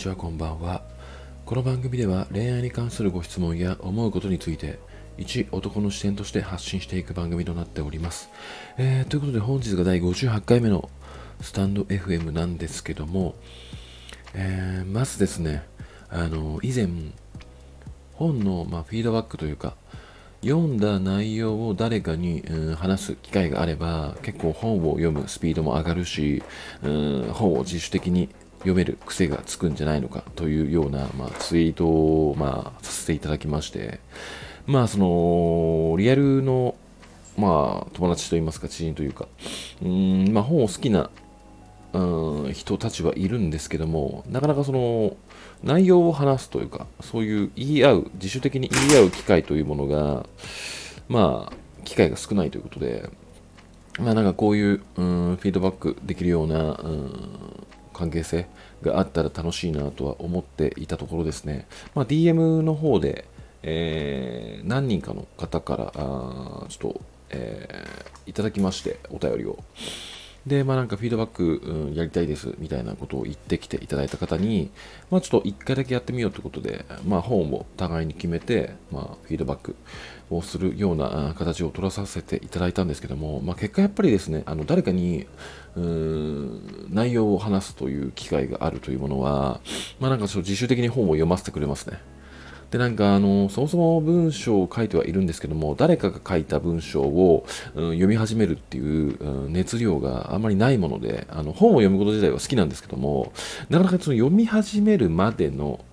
ちはこんばんは。この番組では恋愛に関するご質問や思うことについて一男の視点として発信していく番組となっております、えー、ということで本日が第58回目のスタンド FM なんですけども、えー、まずですねあの以前本の、まあ、フィードバックというか読んだ内容を誰かに、うん、話す機会があれば結構本を読むスピードも上がるし、うん、本を自主的に読める癖がつくんじゃないのかというような、まあ、ツイートを、まあ、させていただきましてまあそのリアルのまあ友達といいますか知人というかうんまあ本を好きなうん人たちはいるんですけどもなかなかその内容を話すというかそういう言い合う自主的に言い合う機会というものがまあ機会が少ないということでまあなんかこういううんフィードバックできるようなうん関係性があったら楽しいなとは思っていたところですね、まあ、DM の方で、えー、何人かの方からあちょっと、えー、いただきましてお便りを。で、まあなんかフィードバック、うん、やりたいですみたいなことを言ってきていただいた方に、まあちょっと一回だけやってみようということで、まあ本を互いに決めて、まあフィードバックをするような形を取らさせていただいたんですけども、まあ結果やっぱりですね、あの誰かに、うーん、内容を話すという機会があるというものは、まあなんかちょっと自主的に本を読ませてくれますね。で、なんか、あの、そもそも文章を書いてはいるんですけども、誰かが書いた文章を、うん、読み始めるっていう、うん、熱量があまりないもので、あの、本を読むこと自体は好きなんですけども、なかなかその読み始めるまでの、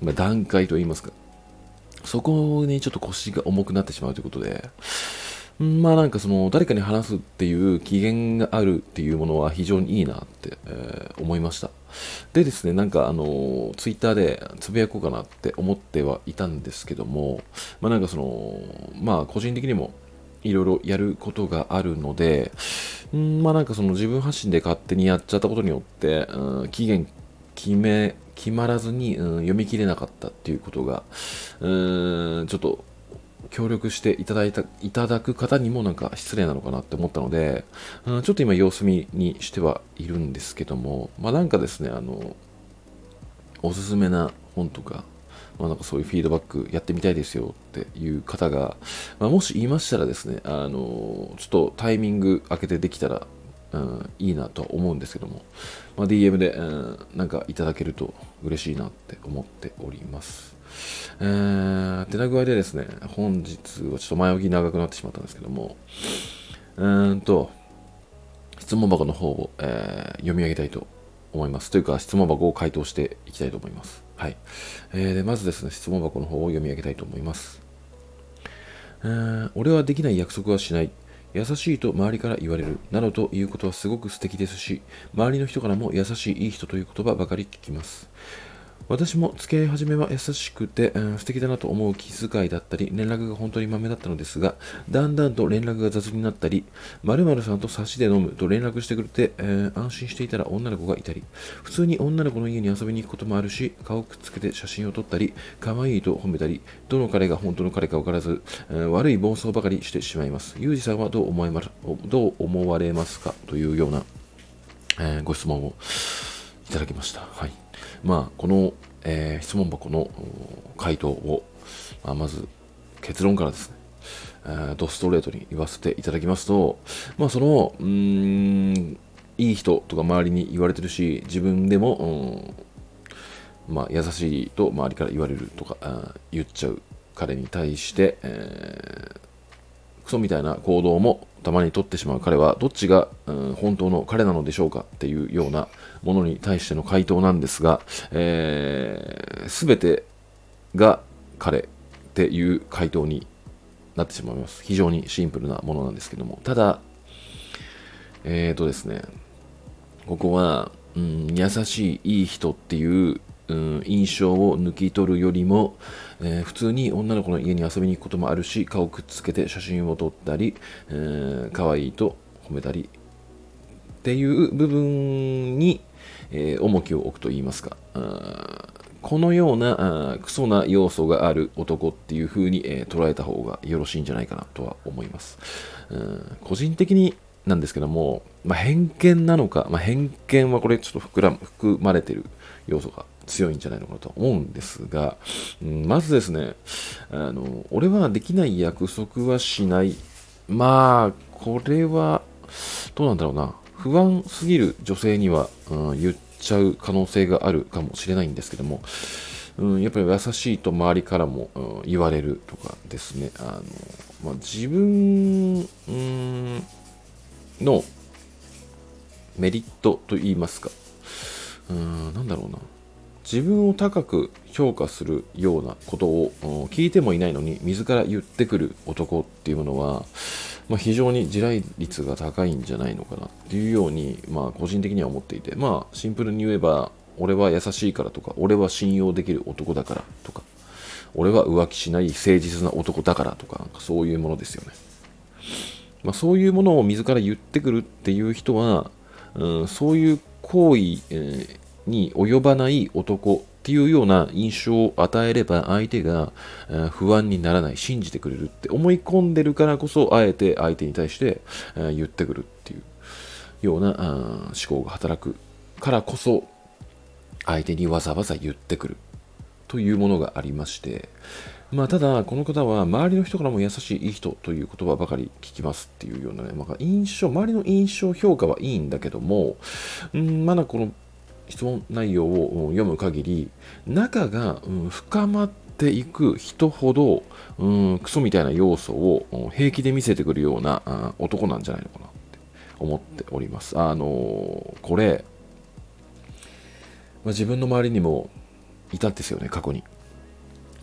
まあ、段階といいますか、そこにちょっと腰が重くなってしまうということで、まあなんかその誰かに話すっていう機嫌があるっていうものは非常にいいなって、えー、思いました。でですね、なんかあの、ツイッターでつぶやこうかなって思ってはいたんですけども、まあなんかその、まあ個人的にもいろいろやることがあるので、んまあなんかその自分発信で勝手にやっちゃったことによって、うん、期限決め、決まらずに、うん、読み切れなかったっていうことが、うん、ちょっと協力していただいた、いただく方にもなんか失礼なのかなって思ったので、うん、ちょっと今様子見にしてはいるんですけども、まあなんかですね、あの、おすすめな本とか、まあなんかそういうフィードバックやってみたいですよっていう方が、まあ、もし言いましたらですね、あの、ちょっとタイミング開けてできたら、うん、いいなとは思うんですけども、まあ、DM で、うん、なんかいただけると嬉しいなって思っております。えー、てな具合でですね、本日はちょっと前置き長くなってしまったんですけども、うーんと、質問箱の方を、えー、読み上げたいと思います。というか、質問箱を回答していきたいと思います。はい。えー、でまずですね、質問箱の方を読み上げたいと思います。えー、俺はできない約束はしない。優しいと周りから言われる。などということはすごく素敵ですし、周りの人からも優しいいい人という言葉ばかり聞きます。私も付き合い始めは優しくて、うん、素敵だなと思う気遣いだったり、連絡が本当に豆だったのですが、だんだんと連絡が雑になったり、〇〇さんと差しで飲むと連絡してくれて、えー、安心していたら女の子がいたり、普通に女の子の家に遊びに行くこともあるし、顔くっつけて写真を撮ったり、可愛いと褒めたり、どの彼が本当の彼か分からず、えー、悪い暴走ばかりしてしまいます。ユージさんはどう思いまどう思われますか？というような、えー、ご質問をいただきました。はい。まあ、この、えー、質問箱の回答を、まあ、まず結論からですね、えー、ドストレートに言わせていただきますと、まあ、その、うん、いい人とか周りに言われてるし、自分でも、うん、まあ、優しいと周りから言われるとか、言っちゃう彼に対して、えー、クソみたいな行動もたまに取ってしまう彼はどっちが、うん、本当の彼なのでしょうかっていうようなものに対しての回答なんですが、えー、全てが彼っていう回答になってしまいます。非常にシンプルなものなんですけども。ただ、えーとですね、ここは、うん、優しい、いい人っていううん、印象を抜き取るよりも、えー、普通に女の子の家に遊びに行くこともあるし顔くっつけて写真を撮ったり、えー、可愛いと褒めたりっていう部分に、えー、重きを置くと言いますかこのようなクソな要素がある男っていう風に、えー、捉えた方がよろしいんじゃないかなとは思います。うん個人的になんですけども、まあ、偏見なのか、まあ、偏見はこれちょっと膨ら含まれてる要素が強いんじゃないのかなと思うんですが、うん、まずですね、あの、俺はできない約束はしない。まあ、これは、どうなんだろうな。不安すぎる女性には、うん、言っちゃう可能性があるかもしれないんですけども、うん、やっぱり優しいと周りからも、うん、言われるとかですね、あのまあ、自分、うん、のメリットと言いますか、うん、なんだろうな。自分を高く評価するようなことを聞いてもいないのに自ら言ってくる男っていうものは、まあ、非常に地雷率が高いんじゃないのかなっていうように、まあ、個人的には思っていて、まあ、シンプルに言えば俺は優しいからとか俺は信用できる男だからとか俺は浮気しない誠実な男だからとかなんかそういうものですよね、まあ、そういうものを自ら言ってくるっていう人は、うん、そういう行為、えーに及ばない男っていうような印象を与えれば相手が不安にならない、信じてくれるって思い込んでるからこそ、あえて相手に対して言ってくるっていうような思考が働くからこそ、相手にわざわざ言ってくるというものがありまして、まあ、ただ、この方は周りの人からも優しいいい人という言葉ばかり聞きますっていうようなね、まあ、印象、周りの印象評価はいいんだけども、うん、まだこの質問内容を読む限り仲が、深まっていく人ほど、うん、クソみたいな要素を平気で見せてくるような男なんじゃないのかなって思っております。あのー、これ、まあ、自分の周りにもいたんですよね、過去に。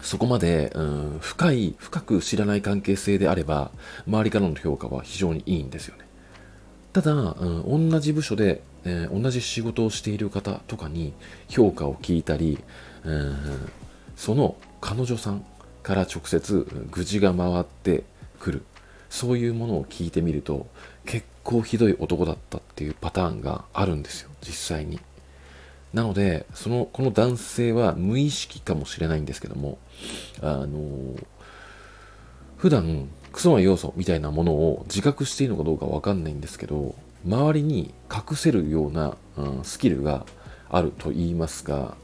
そこまで、うん、深い、深く知らない関係性であれば、周りからの評価は非常にいいんですよね。ただ、うん、同じ部署でえー、同じ仕事をしている方とかに評価を聞いたり、えー、その彼女さんから直接愚痴が回ってくる。そういうものを聞いてみると結構ひどい男だったっていうパターンがあるんですよ実際に。なのでそのこの男性は無意識かもしれないんですけどもあのー、普段クソな要素みたいなものを自覚しているのかどうかわかんないんですけど周りに隠せるような、うん、スキルがあると言いますか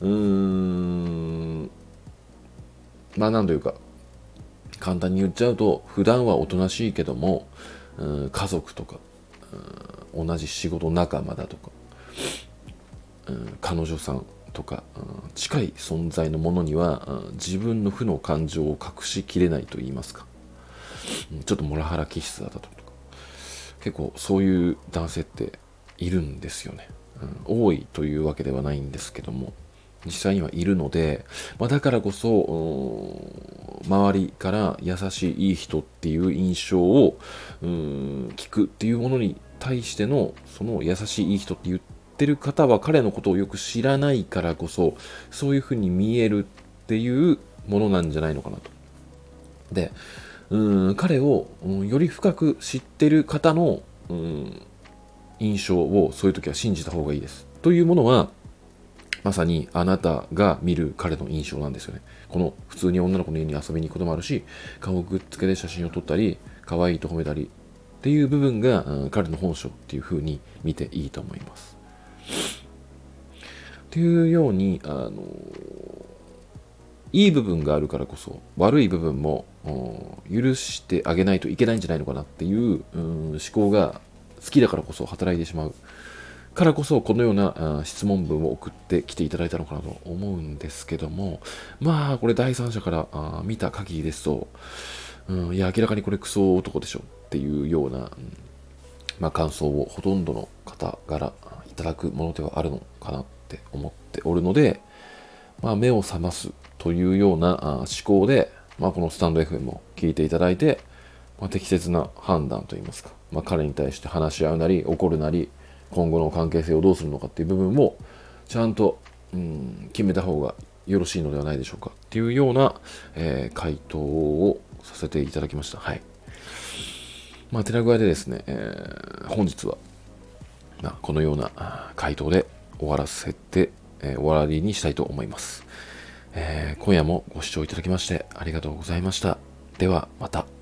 うーんまあ何というか簡単に言っちゃうと普段はおとなしいけども、うん、家族とか、うん、同じ仕事仲間だとか、うん、彼女さんとか、うん、近い存在のものには、うん、自分の負の感情を隠しきれないと言いますか、ちょっとモラハラ気質だったとか結構そういう男性っているんですよね、うん、多いというわけではないんですけども実際にはいるので、まあ、だからこそ周りから優しいいい人っていう印象をうん聞くっていうものに対してのその優しいいい人って言ってる方は彼のことをよく知らないからこそそういうふうに見えるっていうものなんじゃないのかなと。でうん彼を、うん、より深く知ってる方の、うん、印象をそういう時は信じた方がいいです。というものはまさにあなたが見る彼の印象なんですよね。この普通に女の子の家に遊びに行くこともあるし顔をくっつけて写真を撮ったり可愛いと褒めたりっていう部分が、うん、彼の本性っていう風に見ていいと思います。というように、あのいい部分があるからこそ悪い部分も許してあげないといけないんじゃないのかなっていう、う、思考が好きだからこそ働いてしまう。からこそこのような質問文を送ってきていただいたのかなと思うんですけどもまあこれ第三者から見た限りですと、うん、いや明らかにこれクソ男でしょっていうような、まあ、感想をほとんどの方からいただくものではあるのかなって思っておるので、まあ、目を覚ますというような思考で、まあ、このスタンド FM を聞いていただいて、まあ、適切な判断といいますか、まあ、彼に対して話し合うなり怒るなり今後の関係性をどうするのかっていう部分もちゃんと、うん、決めた方がよろしいのではないでしょうかっていうような、えー、回答をさせていただきました。はい。まあ、手な具合でですね、えー、本日は、まあ、このような回答で終わらせて、えー、終わりにしたいと思います。えー、今夜もご視聴いただきましてありがとうございました。ではまた。